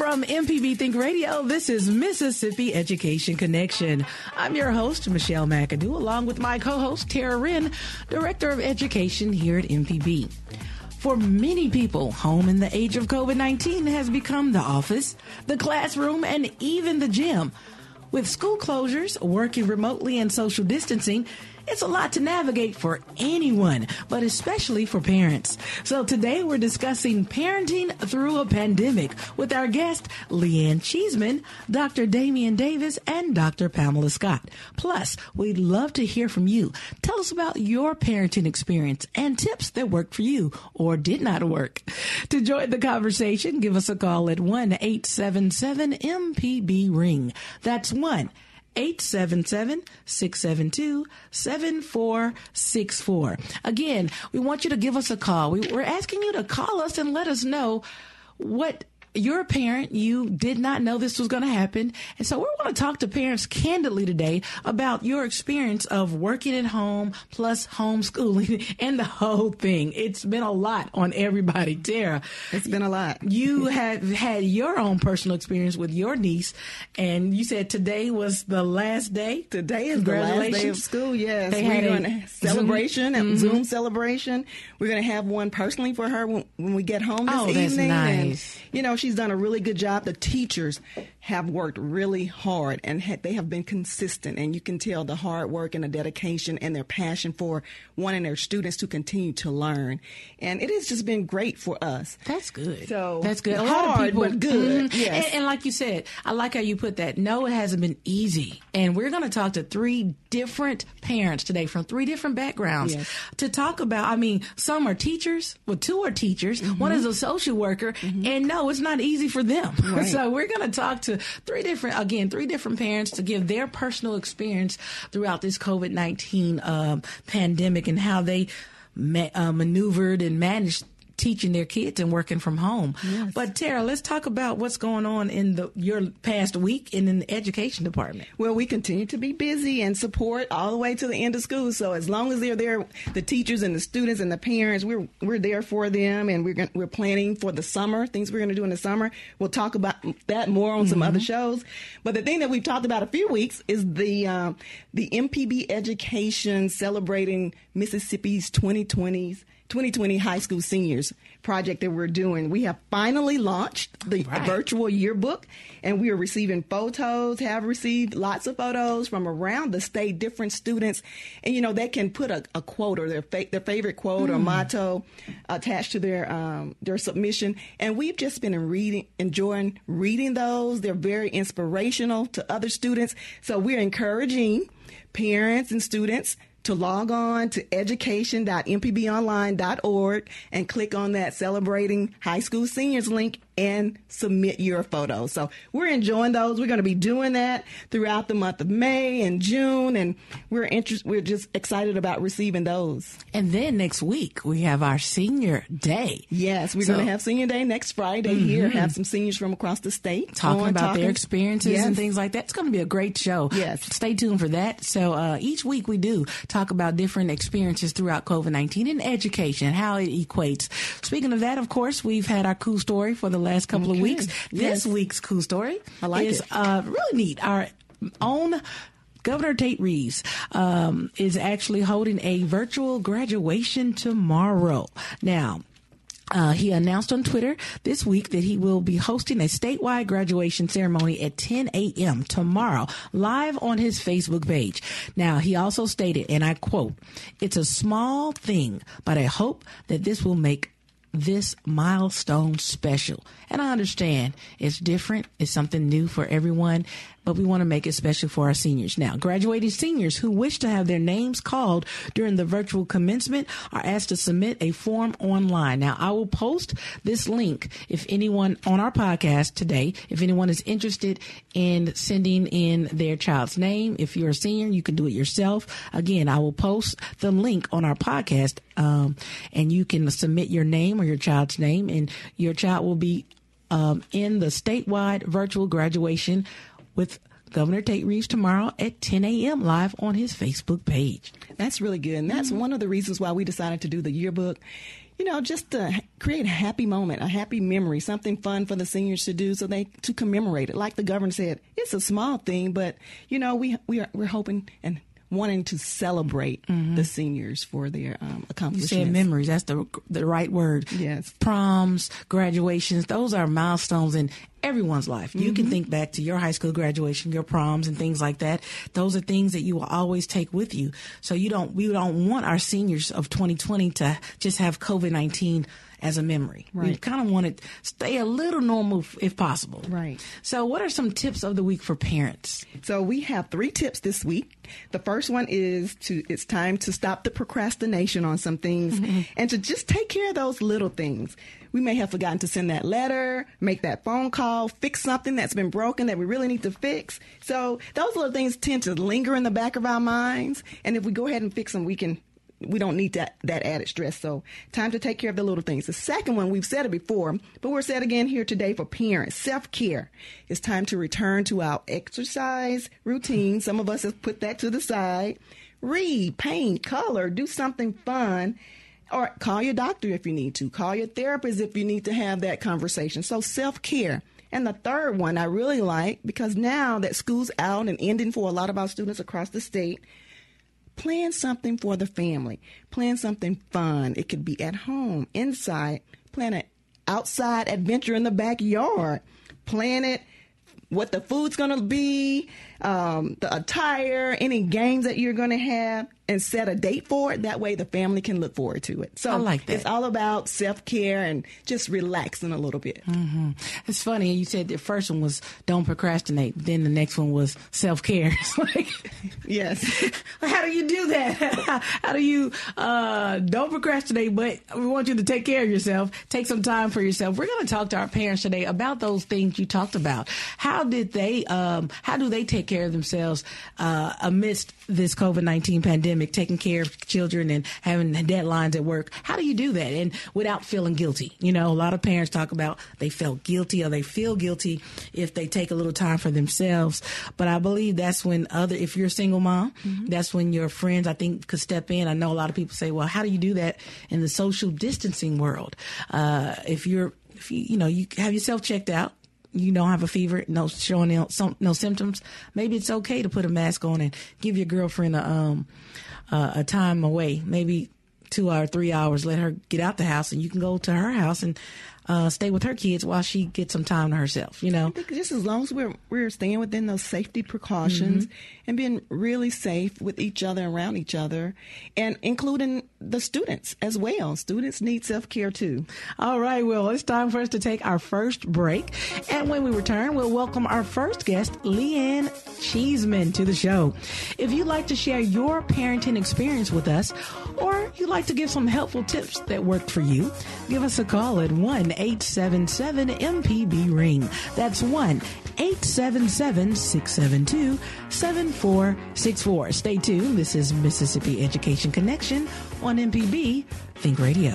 From MPB Think Radio, this is Mississippi Education Connection. I'm your host, Michelle McAdoo, along with my co host, Tara Wren, Director of Education here at MPB. For many people, home in the age of COVID 19 has become the office, the classroom, and even the gym. With school closures, working remotely, and social distancing, it's a lot to navigate for anyone, but especially for parents. So today we're discussing parenting through a pandemic with our guest, Leanne Cheeseman, Dr. Damian Davis, and Dr. Pamela Scott. Plus, we'd love to hear from you. Tell us about your parenting experience and tips that worked for you or did not work. To join the conversation, give us a call at 1 877 MPB Ring. That's 1 877 672 7464. Again, we want you to give us a call. We, we're asking you to call us and let us know what you're a parent. You did not know this was going to happen. And so we want to talk to parents candidly today about your experience of working at home plus homeschooling and the whole thing. It's been a lot on everybody. Tara. It's been a lot. You have had your own personal experience with your niece and you said today was the last day. Today is the last day of school. Yes. They We're had a celebration and mm-hmm. Zoom celebration. We're going to have one personally for her when, when we get home this oh, evening. Nice. And, you know, she's done a really good job. The teachers have worked really hard and ha- they have been consistent. And you can tell the hard work and the dedication and their passion for wanting their students to continue to learn. And it has just been great for us. That's good. So that's good. A hard, people, but good. Mm-hmm. Yes. And, and like you said, I like how you put that. No, it hasn't been easy. And we're going to talk to three different parents today from three different backgrounds yes. to talk about. I mean, some are teachers. Well, two are teachers. Mm-hmm. One is a social worker. Mm-hmm. And no, it's not easy for them. Right. so we're going to talk to three different, again, three different parents to give their personal experience throughout this COVID 19 um, pandemic and how they ma- uh, maneuvered and managed teaching their kids and working from home. Yes. But Tara, let's talk about what's going on in the your past week in, in the education department. Well, we continue to be busy and support all the way to the end of school. So as long as they're there, the teachers and the students and the parents, we're we're there for them, and we're gonna, we're planning for the summer things we're going to do in the summer. We'll talk about that more on some mm-hmm. other shows. But the thing that we've talked about a few weeks is the um, the MPB education celebrating Mississippi's 2020s 2020 high school seniors project that we're doing. We have finally launched the right. virtual yearbook and we are receiving photos, have received lots of photos from around the state, different students. And, you know, they can put a, a quote or their, fa- their favorite quote mm. or hmm. motto attached to their, um, their submission. And we've just been reading, enjoying reading those. They're very inspirational to other students. So we're encouraging parents and students to log on to education.mpbonline.org and click on that celebrating high school seniors link and submit your photos. So we're enjoying those. We're going to be doing that throughout the month of May and June, and we're interested. We're just excited about receiving those. And then next week we have our senior day. Yes, we're so, going to have senior day next Friday mm-hmm. here. Have some seniors from across the state talking about talking. their experiences yes. and things like that. It's going to be a great show. Yes, stay tuned for that. So uh, each week we do talk about different experiences throughout COVID nineteen and education, how it equates. Speaking of that, of course, we've had our cool story for the last couple okay. of weeks. Yes. This week's cool story I like is it. Uh, really neat. Our own Governor Tate Reeves um, is actually holding a virtual graduation tomorrow. Now, uh, he announced on Twitter this week that he will be hosting a statewide graduation ceremony at 10 a.m. tomorrow, live on his Facebook page. Now, he also stated, and I quote, It's a small thing, but I hope that this will make this milestone special. And I understand it's different, it's something new for everyone. but we want to make it special for our seniors. Now, graduating seniors who wish to have their names called during the virtual commencement are asked to submit a form online. Now, I will post this link if anyone on our podcast today, if anyone is interested in sending in their child's name, if you're a senior, you can do it yourself. Again, I will post the link on our podcast, um, and you can submit your name or your child's name, and your child will be um, in the statewide virtual graduation with Governor Tate Reeves tomorrow at 10 a.m. live on his Facebook page. That's really good. And that's mm-hmm. one of the reasons why we decided to do the yearbook. You know, just to create a happy moment, a happy memory, something fun for the seniors to do so they to commemorate it. Like the governor said, it's a small thing, but you know, we we are we're hoping and wanting to celebrate mm-hmm. the seniors for their um, accomplishments. You said memories. That's the the right word. Yes. Proms, graduations. Those are milestones in everyone's life. You mm-hmm. can think back to your high school graduation, your proms, and things like that. Those are things that you will always take with you. So you don't. We don't want our seniors of 2020 to just have COVID 19 as a memory. Right. We kind of want to stay a little normal if possible. Right. So, what are some tips of the week for parents? So, we have three tips this week. The first one is to it's time to stop the procrastination on some things mm-hmm. and to just take care of those little things. We may have forgotten to send that letter, make that phone call, fix something that's been broken that we really need to fix. So those little things tend to linger in the back of our minds. And if we go ahead and fix them, we can we don't need that, that added stress. So time to take care of the little things. The second one, we've said it before, but we're said again here today for parents, self-care. It's time to return to our exercise routine. Some of us have put that to the side. Read, paint, color, do something fun or call your doctor if you need to. Call your therapist if you need to have that conversation. So self-care. And the third one I really like because now that school's out and ending for a lot of our students across the state, plan something for the family. Plan something fun. It could be at home, inside. Plan an outside adventure in the backyard. Plan it what the food's going to be, um, the attire, any games that you're going to have and set a date for it. That way the family can look forward to it. So I like that. It's all about self care and just relaxing a little bit. Mm-hmm. It's funny. You said the first one was don't procrastinate. Then the next one was self care. like, yes. How do you do that? How do you uh, don't procrastinate, but we want you to take care of yourself. Take some time for yourself. We're going to talk to our parents today about those things you talked about. How did they? Um, how do they take care of themselves uh, amidst this COVID nineteen pandemic? pandemic, taking care of children and having deadlines at work. How do you do that and without feeling guilty? You know, a lot of parents talk about they felt guilty or they feel guilty if they take a little time for themselves. But I believe that's when other, if you're a single mom, mm-hmm. that's when your friends, I think, could step in. I know a lot of people say, well, how do you do that in the social distancing world? Uh, if you're, if you, you know, you have yourself checked out, you don't have a fever, no showing no, no symptoms, maybe it's okay to put a mask on and give your girlfriend a um uh, a time away, maybe two or three hours. Let her get out the house, and you can go to her house and uh, stay with her kids while she gets some time to herself. You know, I think just as long as we're we're staying within those safety precautions mm-hmm. and being really safe with each other, around each other, and including the students as well. Students need self care too. All right, well, it's time for us to take our first break, and when we return, we'll welcome our first guest, Leanne Cheeseman, to the show. If you'd like to share your parenting experience with us, or you'd like to give some helpful tips that worked for you, give us a call at one. 877 MPB Ring. That's 1 877 672 7464. Stay tuned. This is Mississippi Education Connection on MPB Think Radio.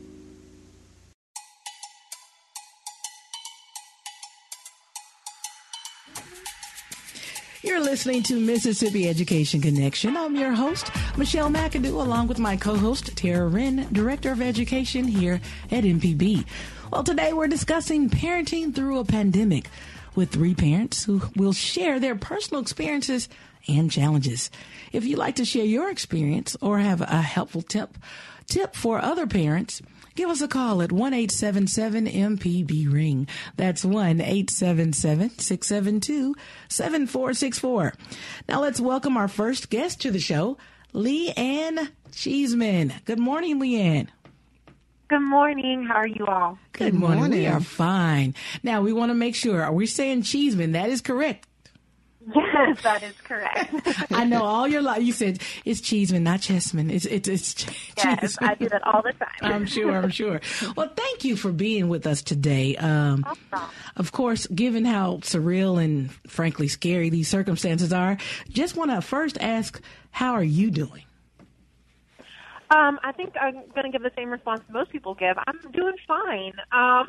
You're listening to Mississippi Education Connection. I'm your host, Michelle McAdoo, along with my co-host, Tara Wren, Director of Education here at MPB. Well, today we're discussing parenting through a pandemic with three parents who will share their personal experiences and challenges. If you'd like to share your experience or have a helpful tip, tip for other parents, Give us a call at 1 877 MPB Ring. That's 1 877 672 7464. Now let's welcome our first guest to the show, Leanne Cheeseman. Good morning, Leanne. Good morning. How are you all? Good morning. morning. We are fine. Now we want to make sure. Are we saying Cheeseman? That is correct. Yes, that is correct. I know all your life you said it's Cheeseman, not Chessman. It's it's it's Yes, I do that all the time. I'm sure. I'm sure. Well, thank you for being with us today. Um, of course, given how surreal and frankly scary these circumstances are, just want to first ask, how are you doing? Um, I think I'm going to give the same response most people give. I'm doing fine. Um,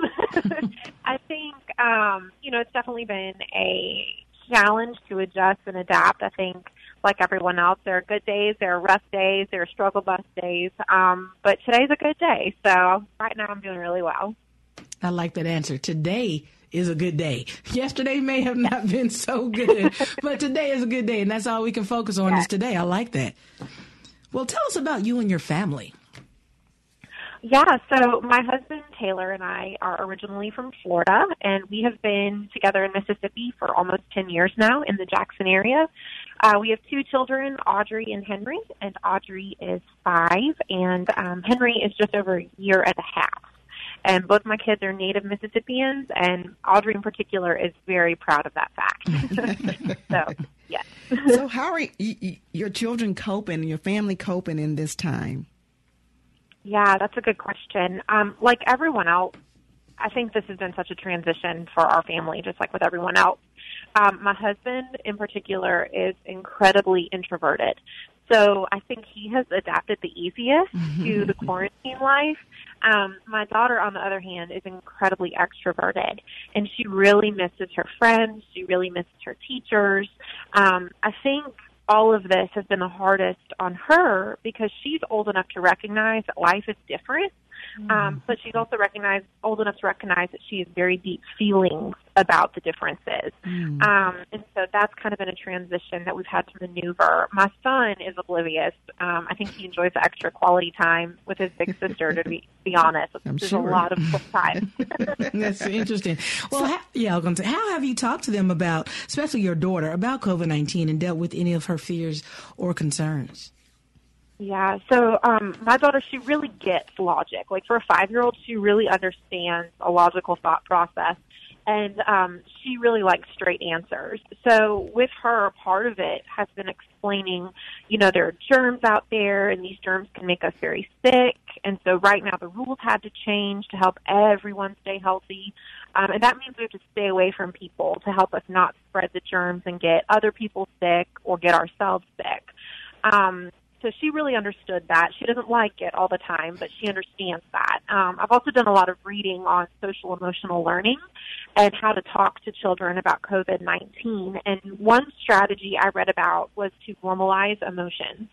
I think, um, you know, it's definitely been a challenge to adjust and adapt. I think, like everyone else, there are good days, there are rough days, there are struggle bus days. Um, but today's a good day. So right now I'm doing really well. I like that answer. Today is a good day. Yesterday may have not been so good, but today is a good day. And that's all we can focus on yes. is today. I like that. Well, tell us about you and your family. Yeah, so my husband Taylor and I are originally from Florida, and we have been together in Mississippi for almost 10 years now in the Jackson area. Uh, we have two children, Audrey and Henry, and Audrey is five, and um, Henry is just over a year and a half. And both my kids are native Mississippians, and Audrey in particular is very proud of that fact. so, yes. so, how are you, your children coping, your family coping in this time? Yeah, that's a good question. Um, like everyone else, I think this has been such a transition for our family, just like with everyone else. Um, my husband, in particular, is incredibly introverted. So I think he has adapted the easiest to the quarantine life. Um, my daughter, on the other hand, is incredibly extroverted, and she really misses her friends. She really misses her teachers. Um, I think all of this has been the hardest on her because she's old enough to recognize that life is different. Um, but she's also recognized old enough to recognize that she has very deep feelings about the differences. Mm. Um, and so that's kind of been a transition that we've had to maneuver. My son is oblivious. Um, I think he enjoys the extra quality time with his big sister. To be, be honest, I'm there's sure. a lot of time. that's interesting. Well, so, yeah, I was going to how have you talked to them about, especially your daughter, about COVID nineteen and dealt with any of her fears or concerns? Yeah, so um, my daughter, she really gets logic. Like for a five year old, she really understands a logical thought process. And um, she really likes straight answers. So with her, part of it has been explaining, you know, there are germs out there and these germs can make us very sick. And so right now the rules had to change to help everyone stay healthy. Um, and that means we have to stay away from people to help us not spread the germs and get other people sick or get ourselves sick. Um, so she really understood that. She doesn't like it all the time, but she understands that. Um, I've also done a lot of reading on social emotional learning and how to talk to children about COVID 19. And one strategy I read about was to normalize emotions.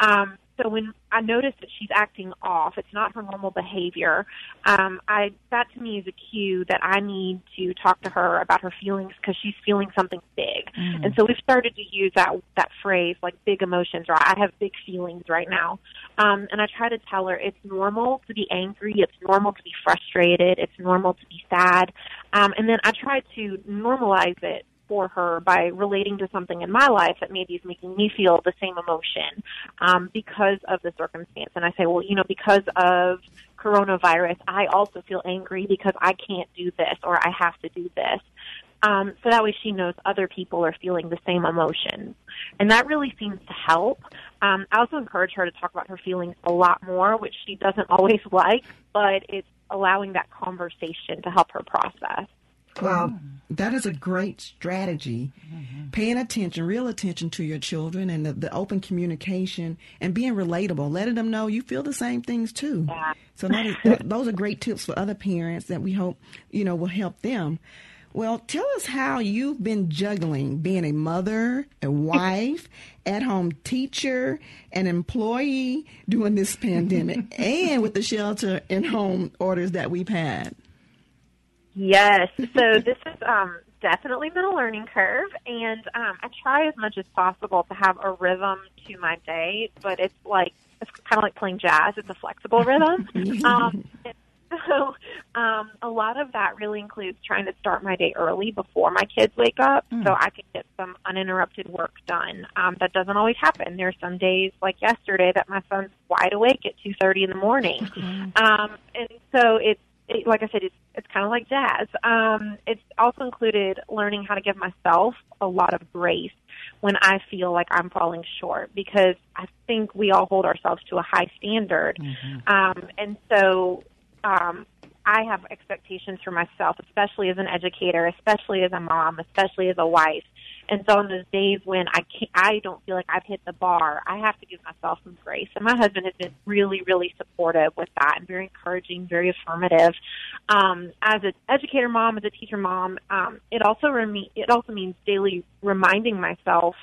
Um, so when I notice that she's acting off, it's not her normal behavior. Um, I that to me is a cue that I need to talk to her about her feelings because she's feeling something big. Mm. And so we've started to use that that phrase like big emotions or I have big feelings right now. Um, and I try to tell her it's normal to be angry, it's normal to be frustrated, it's normal to be sad. Um, and then I try to normalize it for her by relating to something in my life that maybe is making me feel the same emotion um, because of the circumstance. And I say, well, you know, because of coronavirus, I also feel angry because I can't do this or I have to do this. Um, so that way she knows other people are feeling the same emotions. And that really seems to help. Um, I also encourage her to talk about her feelings a lot more, which she doesn't always like, but it's allowing that conversation to help her process. Well, that is a great strategy. Mm-hmm. Paying attention, real attention to your children and the, the, open communication and being relatable, letting them know you feel the same things too. Yeah. So that is, that, those are great tips for other parents that we hope, you know, will help them. Well, tell us how you've been juggling being a mother, a wife, at home teacher, an employee during this pandemic, and with the shelter and home orders that we've had. Yes. So this is um, definitely been a learning curve, and um, I try as much as possible to have a rhythm to my day, but it's like it's kind of like playing jazz. It's a flexible rhythm. um, so um, a lot of that really includes trying to start my day early before my kids wake up mm. so I can get some uninterrupted work done. Um, that doesn't always happen. There are some days like yesterday that my son's wide awake at 2.30 in the morning. Um, and so it's, it, like I said, it's, it's kind of like jazz. Um, it's also included learning how to give myself a lot of grace when I feel like I'm falling short because I think we all hold ourselves to a high standard. Mm-hmm. Um, and so um, I have expectations for myself, especially as an educator, especially as a mom, especially as a wife. And so on those days when I can't, I don't feel like I've hit the bar, I have to give myself some grace. And my husband has been really, really supportive with that and very encouraging, very affirmative. Um, as an educator mom, as a teacher mom, um, it also rem- it also means daily reminding myself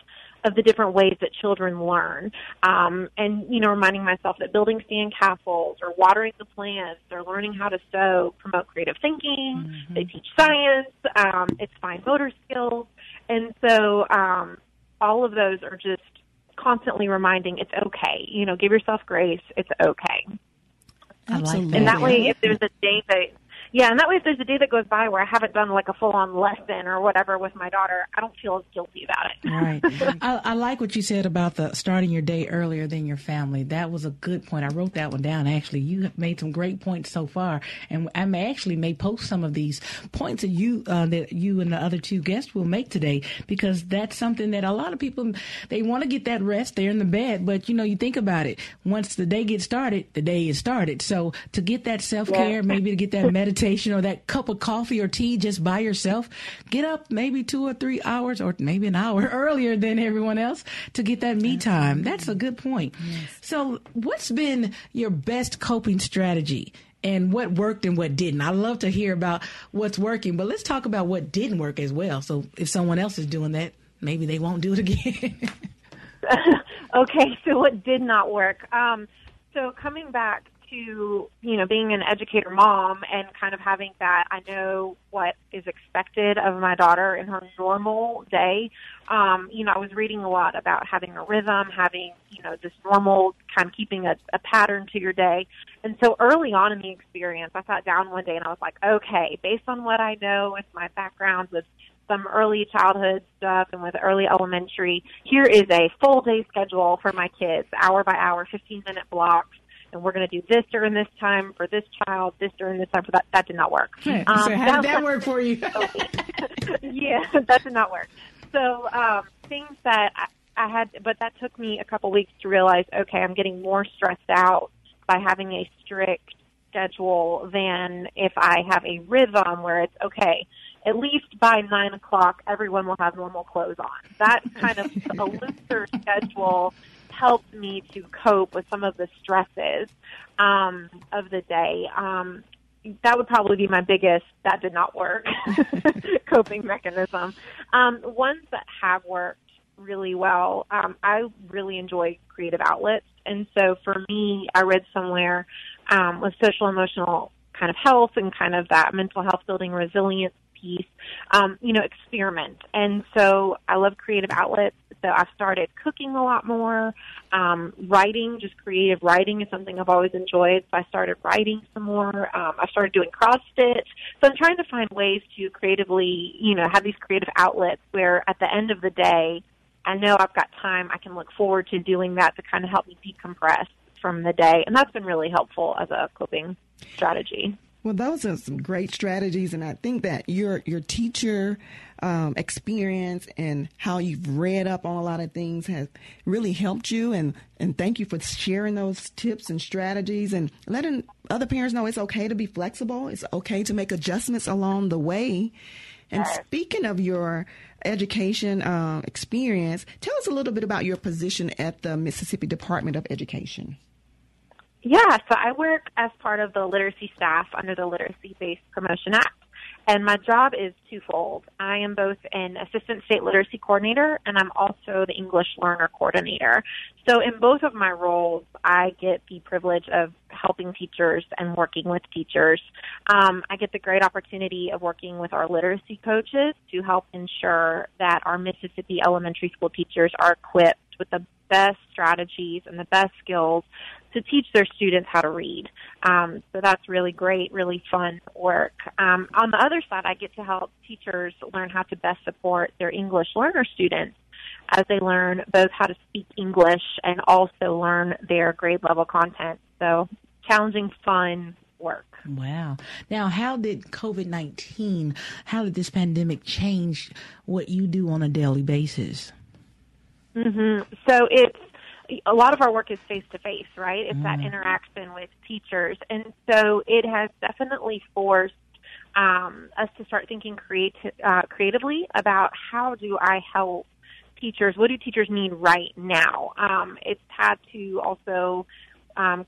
of the different ways that children learn. Um, and, you know, reminding myself that building sandcastles or watering the plants or learning how to sew promote creative thinking. Mm-hmm. They teach science. Um, it's fine motor skills. And so um, all of those are just constantly reminding it's okay. You know, give yourself grace. It's okay. I like that. And that way, if there's a day that yeah, and that way, if there's a day that goes by where I haven't done like a full on lesson or whatever with my daughter, I don't feel as guilty about it. right. I, I like what you said about the starting your day earlier than your family. That was a good point. I wrote that one down. Actually, you have made some great points so far, and I may actually may post some of these points that you uh, that you and the other two guests will make today because that's something that a lot of people they want to get that rest. They're in the bed, but you know, you think about it. Once the day gets started, the day is started. So to get that self care, yeah. maybe to get that meditation meditation or that cup of coffee or tea just by yourself, get up maybe two or three hours or maybe an hour earlier than everyone else to get that me time. That's a good point. Yes. So, what's been your best coping strategy? and what worked and what didn't. I love to hear about what's working, but let's talk about what didn't work as well. So if someone else is doing that, maybe they won't do it again. okay, so what did not work? Um, so coming back to you know being an educator mom and kind of having that I know what is expected of my daughter in her normal day. Um, you know, I was reading a lot about having a rhythm, having you know this normal kind of keeping a, a pattern to your day. And so early on in the experience, I sat down one day and I was like, okay, based on what I know with my background with some early childhood stuff and with early elementary, here is a full day schedule for my kids, hour by hour, 15 minute blocks and we're going to do this during this time for this child, this during this time for that. That did not work. Um, so how did that work for you? yeah, that did not work. So um, things that I, I had, but that took me a couple weeks to realize. Okay, I'm getting more stressed out by having a strict schedule than if I have a rhythm where it's okay. At least by nine o'clock, everyone will have normal clothes on. That kind of a looser schedule helped me to cope with some of the stresses um, of the day. Um, that would probably be my biggest that did not work coping mechanism. Um, ones that have worked really well, um, I really enjoy creative outlets. And so for me, I read somewhere um, with social emotional kind of health and kind of that mental health building resilience piece, um, you know, experiment. And so I love creative outlets. So I've started cooking a lot more. Um, writing, just creative writing is something I've always enjoyed. So I started writing some more. Um, I started doing cross stitch. So I'm trying to find ways to creatively, you know, have these creative outlets where at the end of the day, I know I've got time. I can look forward to doing that to kind of help me decompress from the day. And that's been really helpful as a coping strategy. Well, those are some great strategies, and I think that your your teacher um, experience and how you've read up on a lot of things has really helped you. And and thank you for sharing those tips and strategies and letting other parents know it's okay to be flexible. It's okay to make adjustments along the way. And speaking of your education uh, experience, tell us a little bit about your position at the Mississippi Department of Education. Yeah, so I work as part of the literacy staff under the Literacy Based Promotion Act. And my job is twofold. I am both an assistant state literacy coordinator and I'm also the English learner coordinator. So in both of my roles, I get the privilege of helping teachers and working with teachers. Um, I get the great opportunity of working with our literacy coaches to help ensure that our Mississippi elementary school teachers are equipped with the best strategies and the best skills to teach their students how to read. Um, so that's really great, really fun work. Um, on the other side, I get to help teachers learn how to best support their English learner students as they learn both how to speak English and also learn their grade level content. So challenging, fun work. Wow. Now, how did COVID 19, how did this pandemic change what you do on a daily basis? Mm-hmm. So it's a lot of our work is face to face, right? It's mm. that interaction with teachers, and so it has definitely forced um, us to start thinking creati- uh, creatively about how do I help teachers? What do teachers need right now? Um, it's had to also um,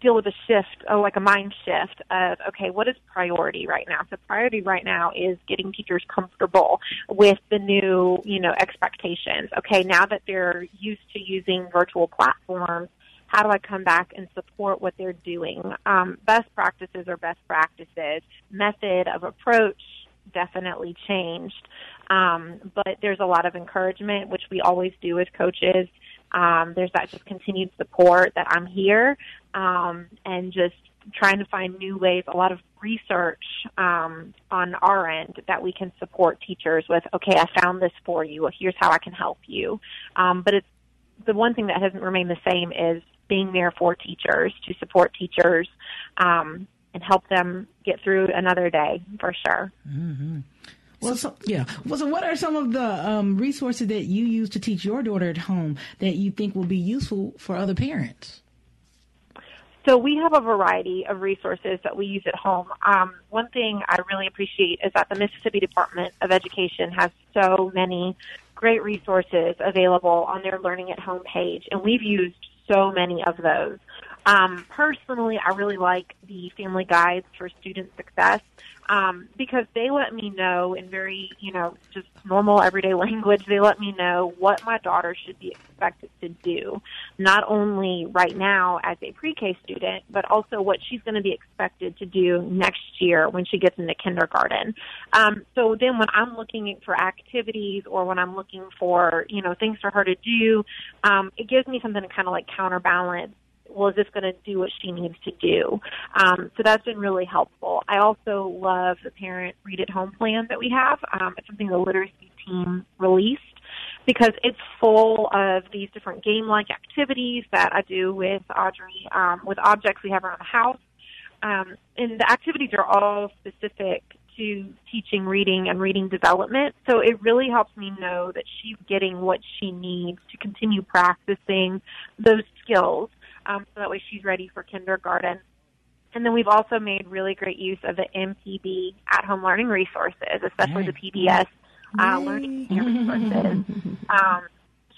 deal with a shift, oh, like a mind shift of, okay, what is priority right now? So priority right now is getting teachers comfortable with the new, you know, expectations. Okay, now that they're used to using virtual platforms, how do I come back and support what they're doing? Um, best practices are best practices. Method of approach definitely changed. Um, but there's a lot of encouragement, which we always do as coaches. Um, there's that just continued support that I'm here um, and just trying to find new ways, a lot of research um, on our end that we can support teachers with. Okay, I found this for you. Here's how I can help you. Um, but it's the one thing that hasn't remained the same is being there for teachers to support teachers um, and help them get through another day for sure. Mm-hmm. Well, so, yeah. Well, so what are some of the um, resources that you use to teach your daughter at home that you think will be useful for other parents? So we have a variety of resources that we use at home. Um, one thing I really appreciate is that the Mississippi Department of Education has so many great resources available on their Learning at Home page, and we've used so many of those. Um, personally, I really like the family guides for student success um, because they let me know in very, you know, just normal everyday language, they let me know what my daughter should be expected to do, not only right now as a pre-K student, but also what she's going to be expected to do next year when she gets into kindergarten. Um, so then when I'm looking for activities or when I'm looking for, you know, things for her to do, um, it gives me something to kind of like counterbalance well, is this going to do what she needs to do? Um, so that's been really helpful. I also love the parent read at home plan that we have. Um, it's something the literacy team released because it's full of these different game-like activities that I do with Audrey, um, with objects we have around the house. Um, and the activities are all specific to teaching reading and reading development. So it really helps me know that she's getting what she needs to continue practicing those skills um, so that way she's ready for kindergarten. And then we've also made really great use of the MPB at-home learning resources, especially the PBS uh, learning resources. Um,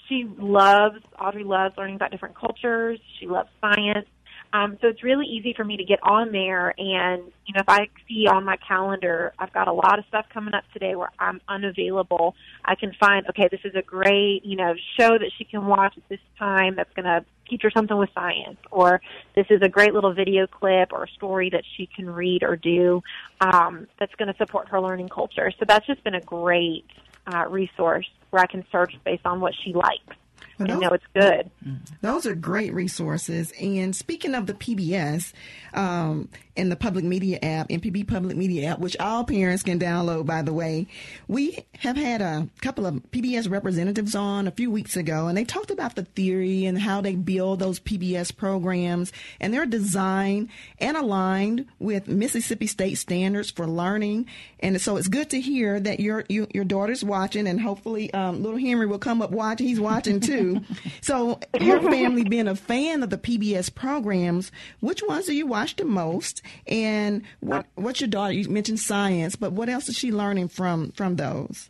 she loves Audrey loves learning about different cultures. She loves science. Um, so it's really easy for me to get on there and, you know, if I see on my calendar, I've got a lot of stuff coming up today where I'm unavailable, I can find, okay, this is a great, you know, show that she can watch at this time that's going to teach her something with science, or this is a great little video clip or a story that she can read or do um, that's going to support her learning culture. So that's just been a great uh, resource where I can search based on what she likes well, and know it's good. Those are great resources. And speaking of the PBS um, and the public media app, MPB Public Media app, which all parents can download, by the way, we have had a couple of PBS representatives on a few weeks ago, and they talked about the theory and how they build those PBS programs, and they're designed and aligned with Mississippi State standards for learning. And so it's good to hear that your you, your daughter's watching, and hopefully um, little Henry will come up watching. He's watching too. So, your family being a fan of the PBS programs, which ones do you watch the most? And what what's your daughter? You mentioned science, but what else is she learning from from those?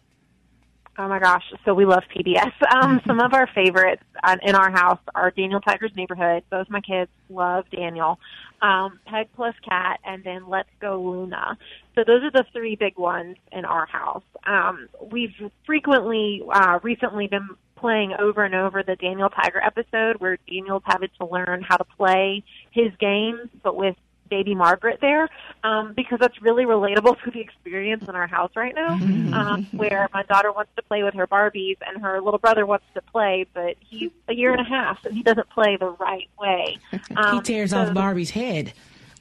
Oh my gosh! So we love PBS. Um, some of our favorites uh, in our house are Daniel Tiger's Neighborhood. Both my kids love Daniel. Um, Peg plus Cat, and then Let's Go Luna. So those are the three big ones in our house. Um, we've frequently, uh, recently been playing over and over the Daniel Tiger episode where Daniel's having to learn how to play his games, but with baby Margaret there, um, because that's really relatable to the experience in our house right now, um, where my daughter wants to play with her Barbies and her little brother wants to play, but he's a year and a half and he doesn't play the right way. Um, he tears so- off Barbie's head.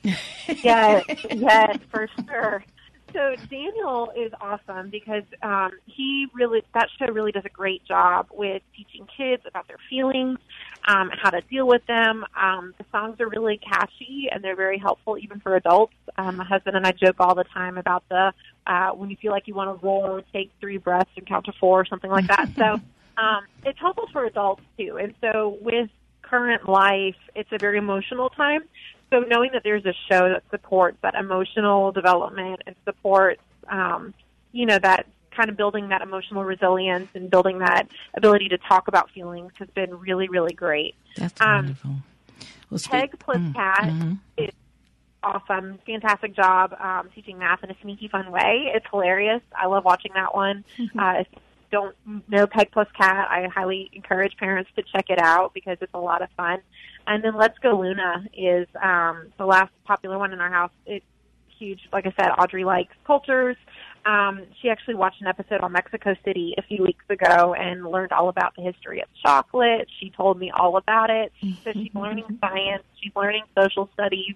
yes, yes, for sure. So Daniel is awesome because um, he really that show really does a great job with teaching kids about their feelings, um, how to deal with them. Um, the songs are really catchy and they're very helpful even for adults. Um, my husband and I joke all the time about the uh, when you feel like you want to roar, take three breaths and count to four or something like that. so um, it's helpful for adults too. And so with current life, it's a very emotional time. So knowing that there's a show that supports that emotional development and supports, um, you know, that kind of building that emotional resilience and building that ability to talk about feelings has been really, really great. That's Um, wonderful. Well, speak- Peg plus Mm, Cat mhm. is awesome. Fantastic job um, teaching math in a sneaky, fun way. It's hilarious. I love watching that one. Uh, don't know Peg plus Cat, I highly encourage parents to check it out because it's a lot of fun. And then Let's Go Luna is um, the last popular one in our house. It's huge. Like I said, Audrey likes cultures. Um, she actually watched an episode on Mexico City a few weeks ago and learned all about the history of chocolate. She told me all about it. So she's learning science. She's learning social studies.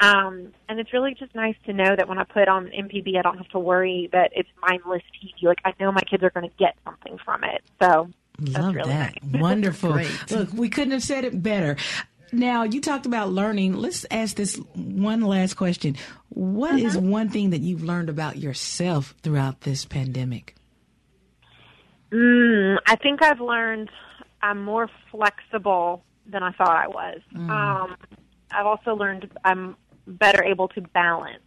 Um, and it's really just nice to know that when I put on MPB, I don't have to worry that it's mindless TV. Like I know my kids are going to get something from it. So that's Love really that. nice. Wonderful. Look, we couldn't have said it better. Now, you talked about learning. Let's ask this one last question. What is one thing that you've learned about yourself throughout this pandemic? Mm, I think I've learned I'm more flexible than I thought I was. Um, I've also learned I'm better able to balance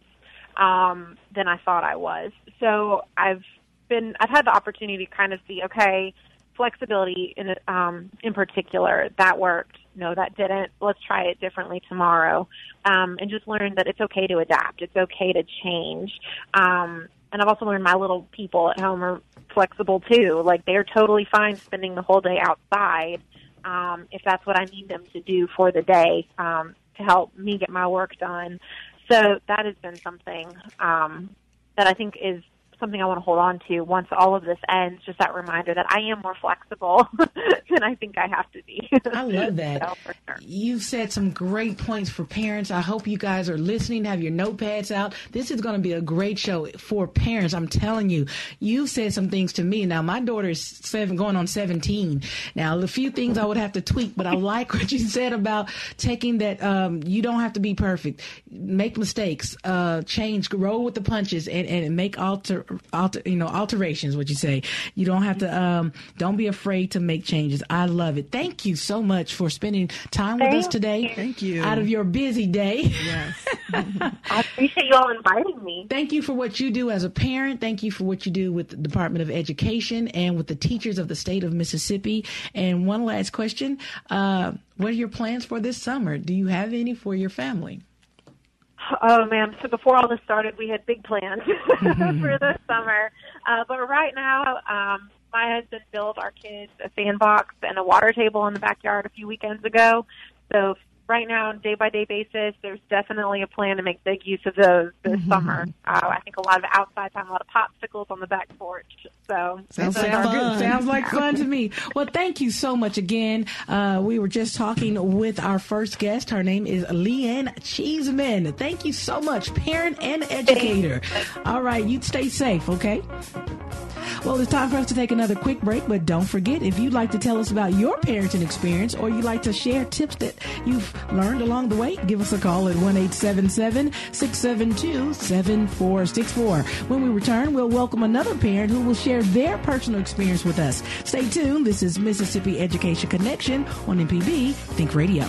um, than I thought I was. So I've been I've had the opportunity to kind of see okay flexibility in um, in particular that worked. No, that didn't. Let's try it differently tomorrow, um, and just learn that it's okay to adapt. It's okay to change. Um, and I've also learned my little people at home are flexible too. Like they're totally fine spending the whole day outside um, if that's what I need them to do for the day um, to help me get my work done. So that has been something um, that I think is something I want to hold on to once all of this ends. Just that reminder that I am more flexible than I think I have to be. I love that. So, sure. You've said some great points for parents. I hope you guys are listening, have your notepads out. This is going to be a great show for parents. I'm telling you, you've said some things to me. Now, my daughter is seven, going on 17. Now, a few things I would have to tweak, but I like what you said about taking that, um, you don't have to be perfect. Make mistakes, uh, change, roll with the punches and, and make alter, alter, you know, alterations, what you say. You don't have to, um, don't be afraid to make changes. I love it. Thank you so much for spending time with us today. you. Thank you. Out of your busy day. Yes. I appreciate you all inviting me. Thank you for what you do as a parent. Thank you for what you do with the Department of Education and with the teachers of the state of Mississippi. And one last question. Uh, what are your plans for this summer? Do you have any for your family? Oh man! So before all this started, we had big plans for the summer, uh, but right now, um, my husband built our kids a sandbox and a water table in the backyard a few weekends ago. So right now, on day by day basis, there's definitely a plan to make big use of those this summer. Uh, I think a lot of outside time, a lot of popsicles on the back porch. So Sounds like are- Sounds good. fun. Sounds like fun to me. Well, thank you so much again. Uh, we were just talking with our first guest. Her name is Leanne Cheeseman. Thank you so much, parent and educator. All right, you stay safe, okay? Well, it's time for us to take another quick break, but don't forget if you'd like to tell us about your parenting experience or you'd like to share tips that you've learned along the way, give us a call at 1 672 7464. When we return, we'll welcome another parent who will share their personal experience with us. Stay tuned. This is Mississippi Education Connection on MPB Think Radio.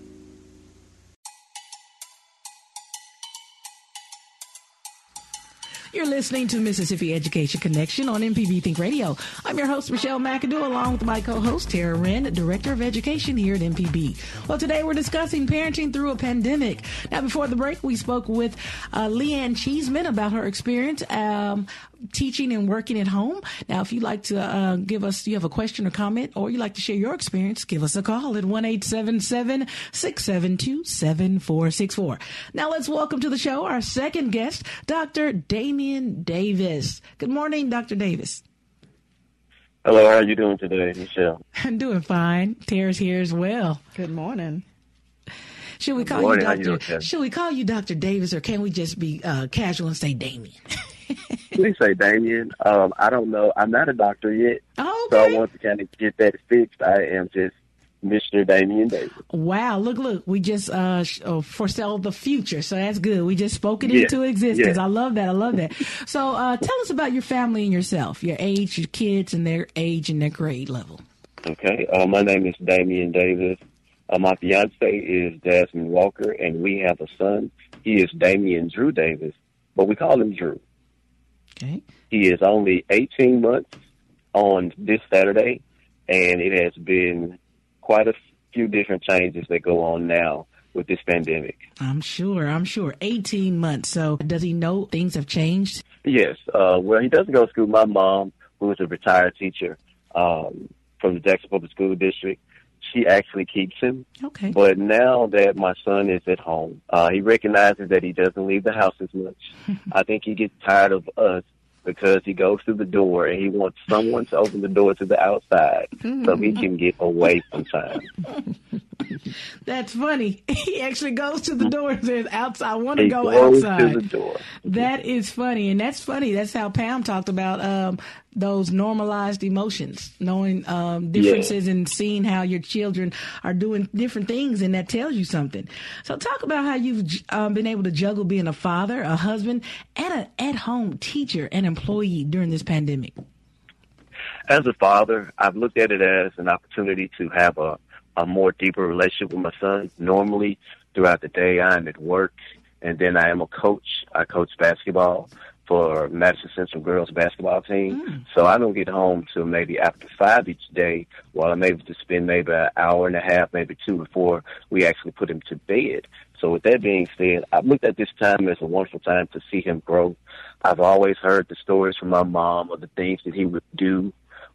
You're listening to Mississippi Education Connection on MPB Think Radio. I'm your host, Michelle McAdoo, along with my co-host, Tara Wren, Director of Education here at MPB. Well, today we're discussing parenting through a pandemic. Now, before the break, we spoke with uh, Leanne Cheeseman about her experience um, teaching and working at home. Now, if you'd like to uh, give us, you have a question or comment, or you'd like to share your experience, give us a call at 1 877 672 7464. Now, let's welcome to the show our second guest, Dr. Damian Davis. Good morning, Dr. Davis. Hello, how are you doing today, Michelle? I'm doing fine. Tara's here as well. Good morning. Should we call morning. you How you Doctor? Should we call you Doctor Davis, or can we just be uh, casual and say Damien? Please say Damien. Um, I don't know. I'm not a doctor yet, Oh, so I want to kind of get that fixed. I am just Mr. Damien Davis. Wow, look, look, we just uh, sh- uh foresell the future, so that's good. We just spoke it Yeah, into existence. yeah. I love that. I love that. So, uh, tell us about your family and yourself, your age, your kids, and their age and their grade level. Okay. Uh, my name is Damien Davis. Uh, my fiance is Jasmine Walker, and we have a son. He is Damien Drew Davis, but we call him Drew. Okay. He is only 18 months on this Saturday, and it has been quite a few different changes that go on now with this pandemic. I'm sure. I'm sure. 18 months. So, does he know things have changed? Yes. Uh, well, he doesn't go to school. My mom, who is a retired teacher um, from the Jackson Public School District, she actually keeps him. Okay. But now that my son is at home, uh, he recognizes that he doesn't leave the house as much. I think he gets tired of us because he goes through the door and he wants someone to open the door to the outside so he can get away sometimes. That's funny. He actually goes to the door and says, outside. I want to He go goes outside. to the door. That is funny, and that's funny. That's how Pam talked about um, those normalized emotions, knowing um, differences and seeing how your children are doing different things, and that tells you something. So, talk about how you've um, been able to juggle being a father, a husband, and an at-home teacher and employee during this pandemic. as a father, I've looked at it as an opportunity to have a, a more deeper relationship with my son. Normally, throughout the day, I'm at work, and then I am a coach. I coach basketball for Madison Central girls basketball team. So I don't get home till maybe after five each day, while I'm able to spend maybe an hour and a half, maybe two before we actually put him to bed. So with that being said, I've looked at this time as a wonderful time to see him grow. I've always heard the stories from my mom of the things that he would do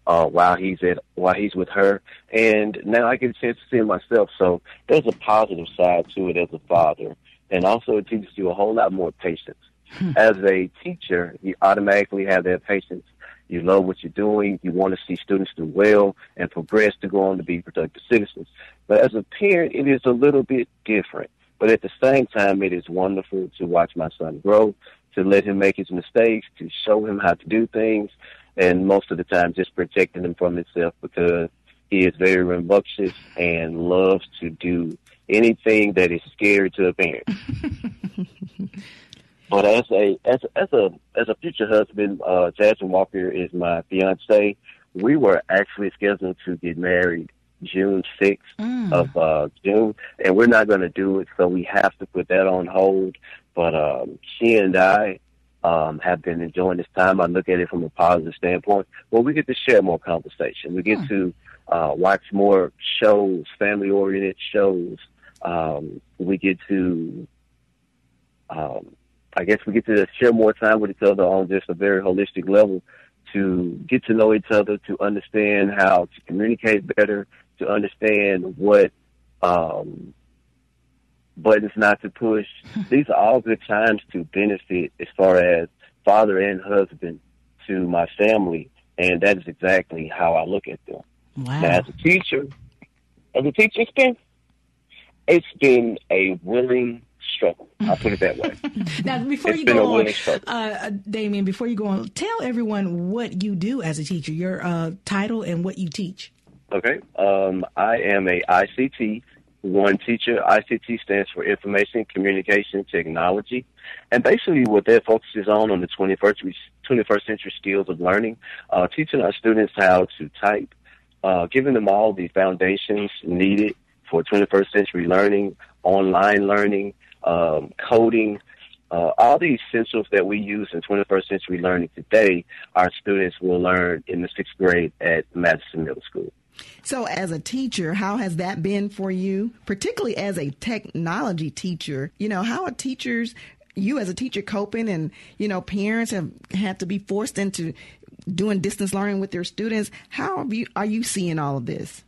uh, while he's at while he's with her, and now I get a chance to see it myself. So there's a positive side to it as a father, and also it teaches you a whole lot more patience. Hmm. As a teacher, you automatically have that patience. You love what you're doing. You want to see students do well and progress to go on to be productive citizens. But as a parent, it is a little bit different. But at the same time, it is wonderful to watch my son grow, to let him make his mistakes, to show him how to do things, and most of the time just protecting him from himself because he is very rambunctious and loves to do anything that is scary to a parent. but as a as as a as a future husband, uh, Jasmine Walker is my fiance. We were actually scheduled to get married June sixth of uh, June, and we're not going to do it, so we have to put that on hold. But um, she and I um, have been enjoying this time. I look at it from a positive standpoint. Well, we get to share more conversation. We get to uh, watch more shows, family-oriented shows. Um, we get to, um, I guess, we get to share more time with each other on just a very holistic level. To get to know each other, to understand how to communicate better, to understand what um, buttons not to push. These are all good times to benefit as far as father and husband to my family, and that is exactly how I look at them. Wow. Now, as a teacher, as a teacher, it's been it's been a willing struggle. I'll put it that way. now, before it's you go on, struggle. uh, Damien, before you go on, tell everyone what you do as a teacher, your uh, title and what you teach. Okay. Um, I am a ICT one teacher. ICT stands for Information Communication Technology. And basically what that focuses on on the 21st, 21st century skills of learning, uh, teaching our students how to type, uh, giving them all the foundations needed for 21st century learning, online learning, um, coding, uh, all the essentials that we use in 21st century learning today, our students will learn in the sixth grade at Madison Middle School. So, as a teacher, how has that been for you, particularly as a technology teacher? You know, how are teachers, you as a teacher, coping, and you know, parents have had to be forced into doing distance learning with their students. How are you, are you seeing all of this?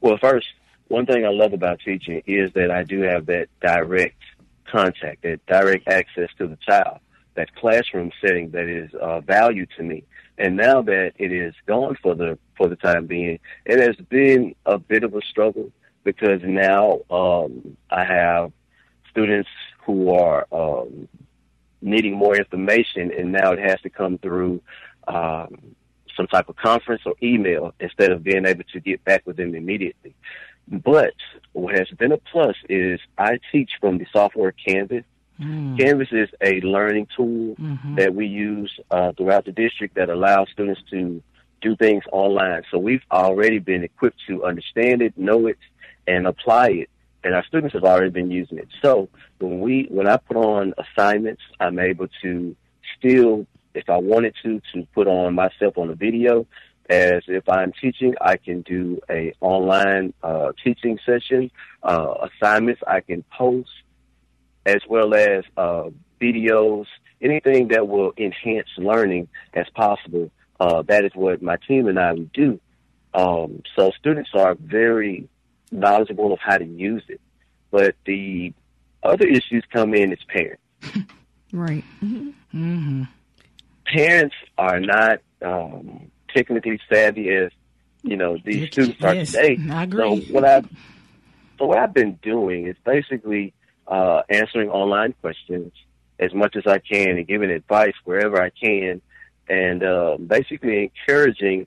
Well, first, one thing I love about teaching is that I do have that direct contact, that direct access to the child, that classroom setting that is uh, value to me. And now that it is gone for the for the time being, it has been a bit of a struggle because now um, I have students who are um, needing more information, and now it has to come through um, some type of conference or email instead of being able to get back with them immediately. But what has been a plus is I teach from the software Canvas. Mm. Canvas is a learning tool mm-hmm. that we use uh, throughout the district that allows students to do things online. So we've already been equipped to understand it, know it, and apply it. And our students have already been using it. So when we, when I put on assignments, I'm able to still, if I wanted to, to put on myself on a video as if I'm teaching, I can do a online uh, teaching session, uh, assignments I can post, as well as uh, videos, anything that will enhance learning as possible. Uh, that is what my team and I would do. Um, so students are very knowledgeable of how to use it, but the other issues come in as parents. right. Mm-hmm. Mm-hmm. Parents are not um, technically savvy as you know these students are yes, today. I agree. So what I so what I've been doing is basically uh, answering online questions as much as I can and giving advice wherever I can, and uh, basically encouraging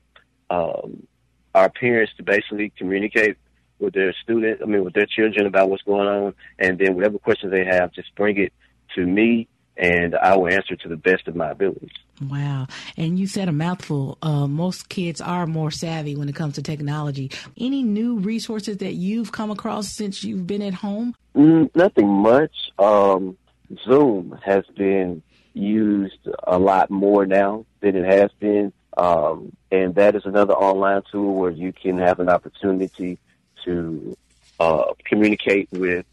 um, our parents to basically communicate with their student, I mean, with their children about what's going on, and then whatever questions they have, just bring it to me, and I will answer to the best of my abilities. Wow. And you said a mouthful. Uh, most kids are more savvy when it comes to technology. Any new resources that you've come across since you've been at home? Mm, nothing much. Um, Zoom has been used a lot more now than it has been. Um, and that is another online tool where you can have an opportunity to uh, communicate with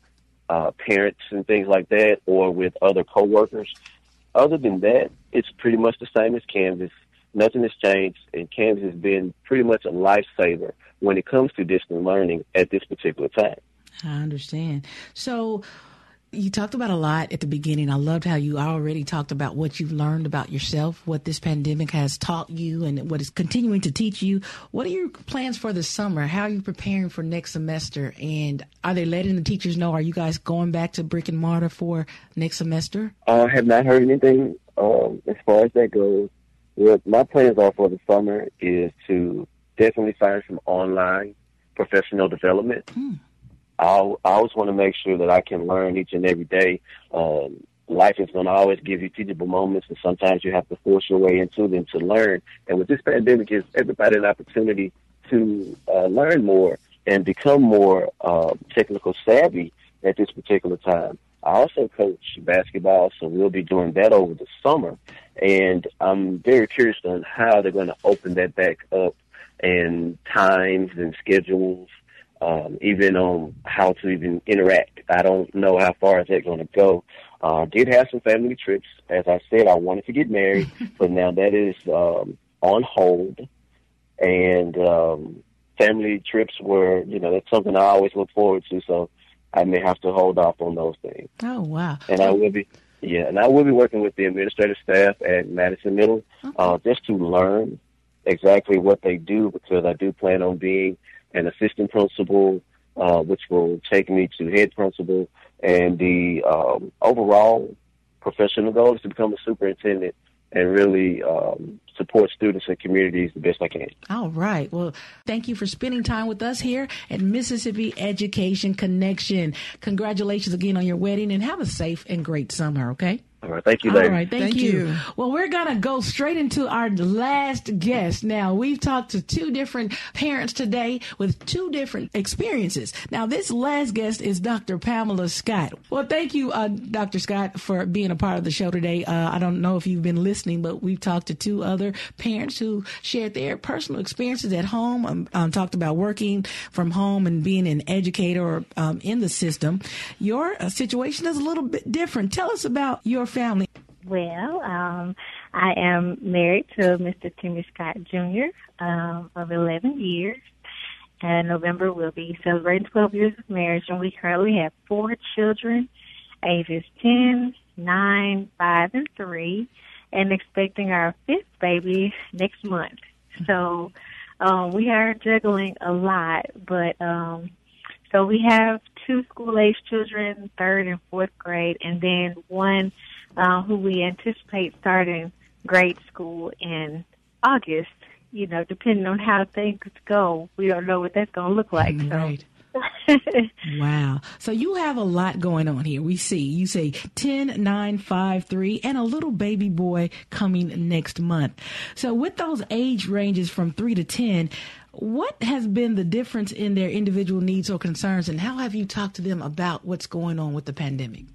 uh, parents and things like that, or with other coworkers. Other than that, it's pretty much the same as Canvas. Nothing has changed, and Canvas has been pretty much a lifesaver when it comes to distance learning at this particular time. I understand. So, you talked about a lot at the beginning. I loved how you already talked about what you've learned about yourself, what this pandemic has taught you, and what is continuing to teach you. What are your plans for the summer? How are you preparing for next semester? And are they letting the teachers know? Are you guys going back to brick and mortar for next semester? I have not heard anything um, as far as that goes. What my plans are for the summer is to definitely find some online professional development. Hmm. I, I always want to make sure that I can learn each and every day. Um, life is going to always give you teachable moments, and sometimes you have to force your way into them to learn. And with this pandemic, gives everybody an opportunity to uh, learn more and become more uh, technical savvy at this particular time. I also coach basketball, so we'll be doing that over the summer. And I'm very curious on how they're going to open that back up and times and schedules um, even on how to even interact. I don't know how far is that going to go. Uh, did have some family trips. As I said, I wanted to get married, but now that is um, on hold. And um, family trips were, you know, that's something I always look forward to. So I may have to hold off on those things. Oh wow! And I will be, yeah, and I will be working with the administrative staff at Madison Middle Okay. uh, just to learn exactly what they do because I do plan on being an assistant principal, uh, which will take me to head principal, And the um, overall professional goal is to become a superintendent and really um, support students and communities the best I can. All right. Well, thank you for spending time with us here at Mississippi Education Connection. Congratulations again on your wedding and have a safe and great summer, okay? All right. Thank you, ladies. All right. Thank, Thank you. you. Well, we're going to go straight into our last guest. Now, we've talked to two different parents today with two different experiences. Now, this last guest is Dr. Pamela Scott. Well, thank you, uh, Dr. Scott, for being a part of the show today. Uh, I don't know if you've been listening, but we've talked to two other parents who shared their personal experiences at home, um, um, talked about working from home and being an educator or um, in the system. Your uh, situation is a little bit different. Tell us about your family. Well, um, I am married to Mr. Timmy Scott Jr. Um, of 11 years. And November we'll be celebrating 12 years of marriage, and we currently have four children, ages 10, 9, 5, and 3, and expecting our fifth baby next month. So um, we are juggling a lot, but um, so we have two school age children, third and fourth grade, and then one uh, who we anticipate starting grade school in August. You know, depending on how things go, we don't know what that's going to look like. So. Right. Wow. So you have a lot going on here. We see you say 10, 9, 5, 3, and a little baby boy coming next month. So with those age ranges from 3 to 10, what has been the difference in their individual needs or concerns, and how have you talked to them about what's going on with the pandemic?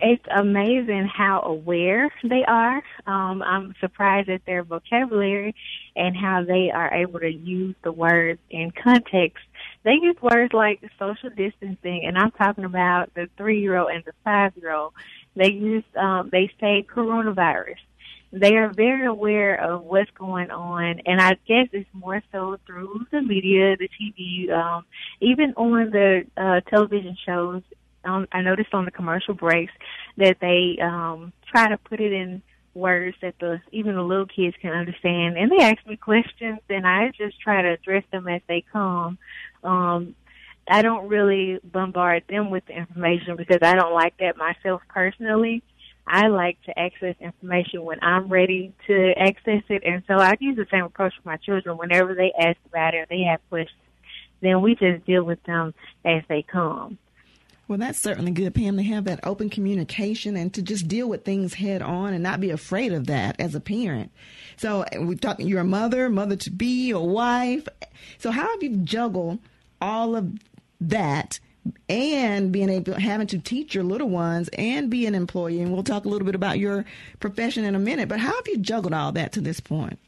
It's amazing how aware they are. Um, I'm surprised at their vocabulary and how they are able to use the words in context. They use words like social distancing, and I'm talking about the three-year-old and the five-year-old. They use, um, they say coronavirus. They are very aware of what's going on, and I guess it's more so through the media, the TV, um, even on the uh, television shows um, I noticed on the commercial breaks that they um, try to put it in words that the even the little kids can understand, and they ask me questions, and I just try to address them as they come. Um, I don't really bombard them with the information because I don't like that myself personally. I like to access information when I'm ready to access it, and so I use the same approach with my children. Whenever they ask about it, or they have questions, then we just deal with them as they come. Well, that's certainly good, Pam, to have that open communication and to just deal with things head on and not be afraid of that as a parent. So we're talking, you're a mother, mother to be, a wife. So how have you juggled all of that and being able, having to teach your little ones and be an employee? And we'll talk a little bit about your profession in a minute, but how have you juggled all that to this point?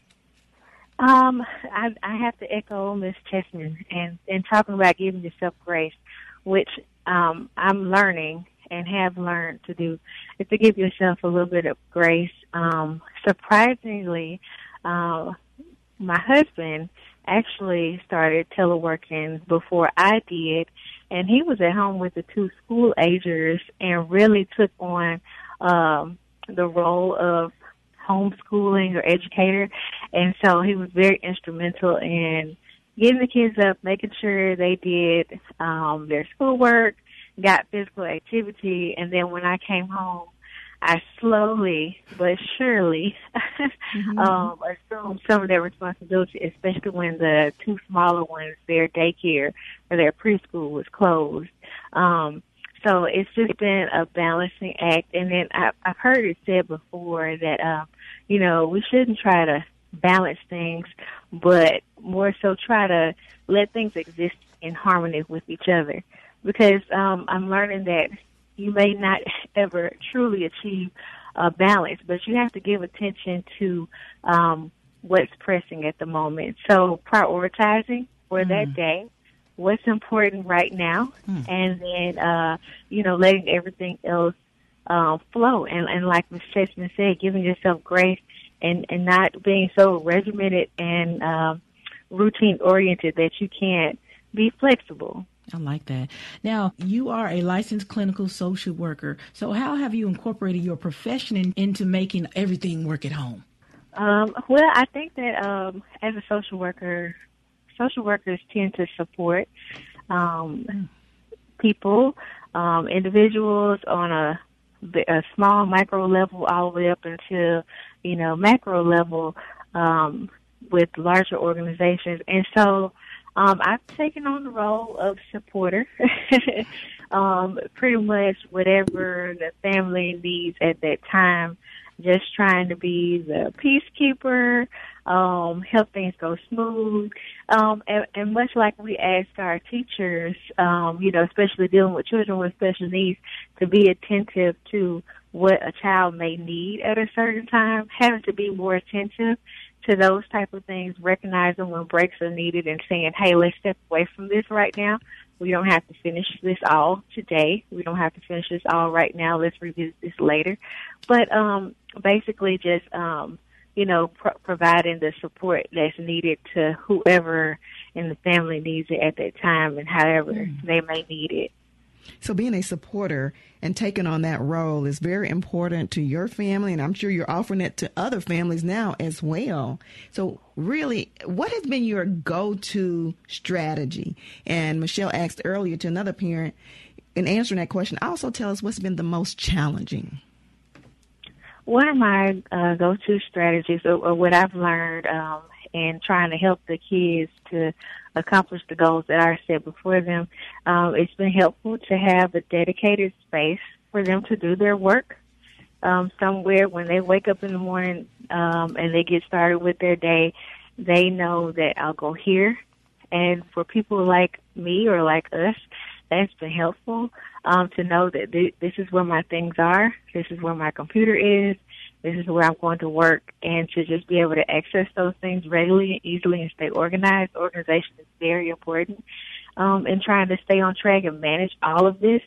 Um, I, I have to echo Miss Chessman and, and talking about giving yourself grace, which um, I'm learning and have learned to do is to give yourself a little bit of grace. Um, surprisingly, uh, my husband actually started teleworking before I did, and he was at home with the two school agers and really took on um, the role of homeschooling or educator. And so he was very instrumental in getting the kids up, making sure they did um, their schoolwork, got physical activity, and then when I came home, I slowly but surely mm-hmm. um, assumed some of their responsibility, especially when the two smaller ones, their daycare or their preschool was closed. Um, so it's just been a balancing act. And then I, I've heard it said before that, um, you know, we shouldn't try to balance things, but more so try to let things exist in harmony with each other. Because um, I'm learning that you may not ever truly achieve a balance, but you have to give attention to um, what's pressing at the moment. So prioritizing for mm. that day, what's important right now, mm. and then uh, you know letting everything else uh, flow. And, and like Ms. Chessman said, giving yourself grace and and not being so regimented and um, routine oriented that you can't be flexible. I like that. Now, you are a licensed clinical social worker. So, how have you incorporated your profession in, into making everything work at home? Um, well, I think that um, as a social worker, social workers tend to support um, people um, individuals on a, a small micro level all the way up until, you know, macro level um, with larger organizations. And so um, I've taken on the role of supporter. um, pretty much whatever the family needs at that time just trying to be the peacekeeper, um, help things go smooth. Um, and, and much like we ask our teachers, um, you know, especially dealing with children with special needs, to be attentive to what a child may need at a certain time, having to be more attentive to those type of things, recognizing when breaks are needed and saying, hey, let's step away from this right now. We don't have to finish this all today. We don't have to finish this all right now. Let's revisit this later. But um, basically, just um, you know, pro- providing the support that's needed to whoever in the family needs it at that time, and however mm. they may need it. So, being a supporter and taking on that role is very important to your family, and I'm sure you're offering it to other families now as well. So, really, what has been your go to strategy? And Michelle asked earlier to another parent, in answering that question, also tell us what's been the most challenging. One of my uh, go to strategies, or, or, what I've learned um, in trying to help the kids to accomplish the goals that are set before them. Um, it's been helpful to have a dedicated space for them to do their work. Um, somewhere when they wake up in the morning um, and they get started with their day, they know that I'll go here. And for people like me or like us, that's been helpful um, to know that th- this is where my things are. This is where my computer is this is where I'm going to work, and to just be able to access those things readily and easily and stay organized. Organization is very important, um, and trying to stay on track and manage all of this.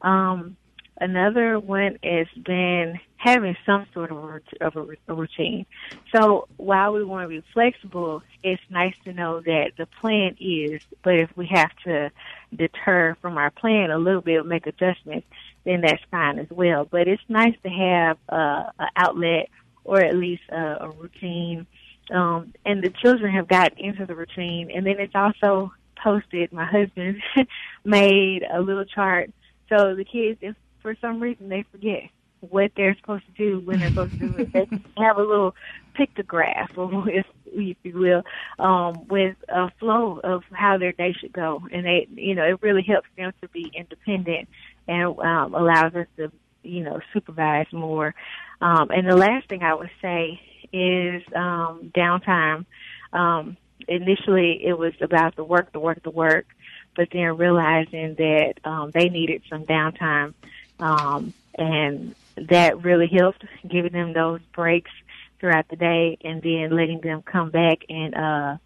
Um, another one has been having some sort of a, of a, routine. So while we want to be flexible, it's nice to know that the plan is, but if we have to deter from our plan a little bit, make adjustments, then that's fine as well. But it's nice to have uh, an outlet or at least a, a routine. Um, and the children have gotten into the routine. And then it's also posted. My husband made a little chart. So the kids, if for some reason they forget what they're supposed to do when they're supposed to do it, they have a little pictograph, or if, if you will, um, with a flow of how their day should go. And they, you know, it really helps them to be independent and um, allows us to, you know, supervise more. Um, and the last thing I would say is um, downtime. Um, initially, it was about the work, the work, the work, but then realizing that um, they needed some downtime, um, and that really helped giving them those breaks throughout the day, and then letting them come back and uh,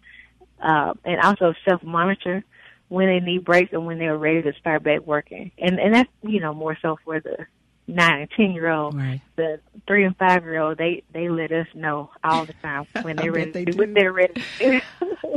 uh, and also self monitor when they need breaks and when they're ready to start back working. And and that's you know more so for the nine and ten year old. Right. The three and five year old they they let us know all the time when they're ready they when they're ready.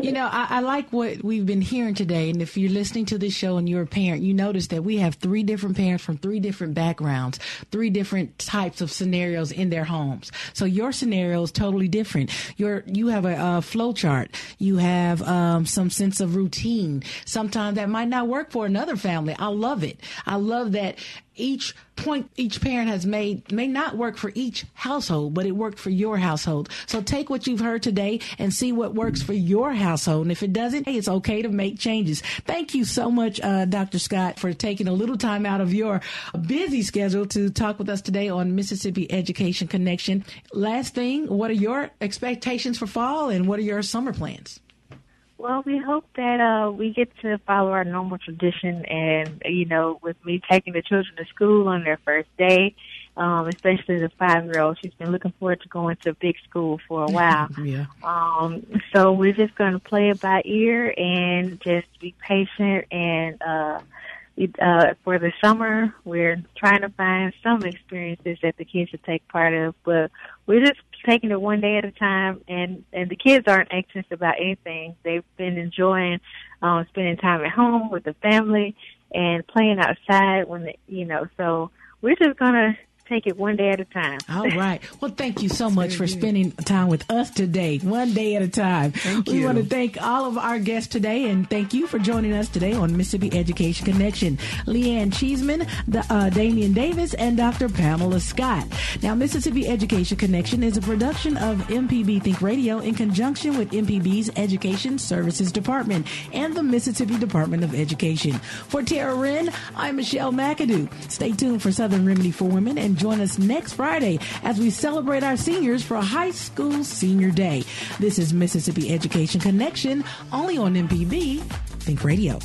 you know, I, I like what we've been hearing today, and if you're listening to this show and you're a parent, you notice that we have three different parents from three different backgrounds, three different types of scenarios in their homes. So your scenario is totally different. Your you have a, a flow chart. You have um, some sense of routine. Sometimes that might not work for another family. I love it. I love that each point each parent has made may not work for each household, but it worked for your household. So take what you've heard today and see what works for your household. And if it doesn't, hey, it's okay to make changes. Thank you so much, uh, Dr. Scott, for taking a little time out of your busy schedule to talk with us today on Mississippi Education Connection. Last thing, what are your expectations for fall and what are your summer plans? Well, we hope that uh, we get to follow our normal tradition, and you know, with me taking the children to school on their first day, um, especially the five-year-old, she's been looking forward to going to big school for a while. yeah. Um, so we're just going to play it by ear and just be patient. And uh, uh, for the summer, we're trying to find some experiences that the kids should take part of, but we're just taking it one day at a time and and the kids aren't anxious about anything. They've been enjoying um spending time at home with the family and playing outside when they, you know so we're just to take it one day at a time. All right. Well, thank you so much for spending time with us today, one day at a time. Thank we you. want to thank all of our guests today, and thank you for joining us today on Mississippi Education Connection. Leanne Cheeseman, the, uh, Damian Davis, and Dr. Pamela Scott. Now, Mississippi Education Connection is a production of MPB Think Radio in conjunction with MPB's Education Services Department and the Mississippi Department of Education. For Tara Wren, I'm Michelle McAdoo. Stay tuned for Southern Remedy for Women and Join us next Friday as we celebrate our seniors for High School Senior Day. This is Mississippi Education Connection, only on MPB Think Radio.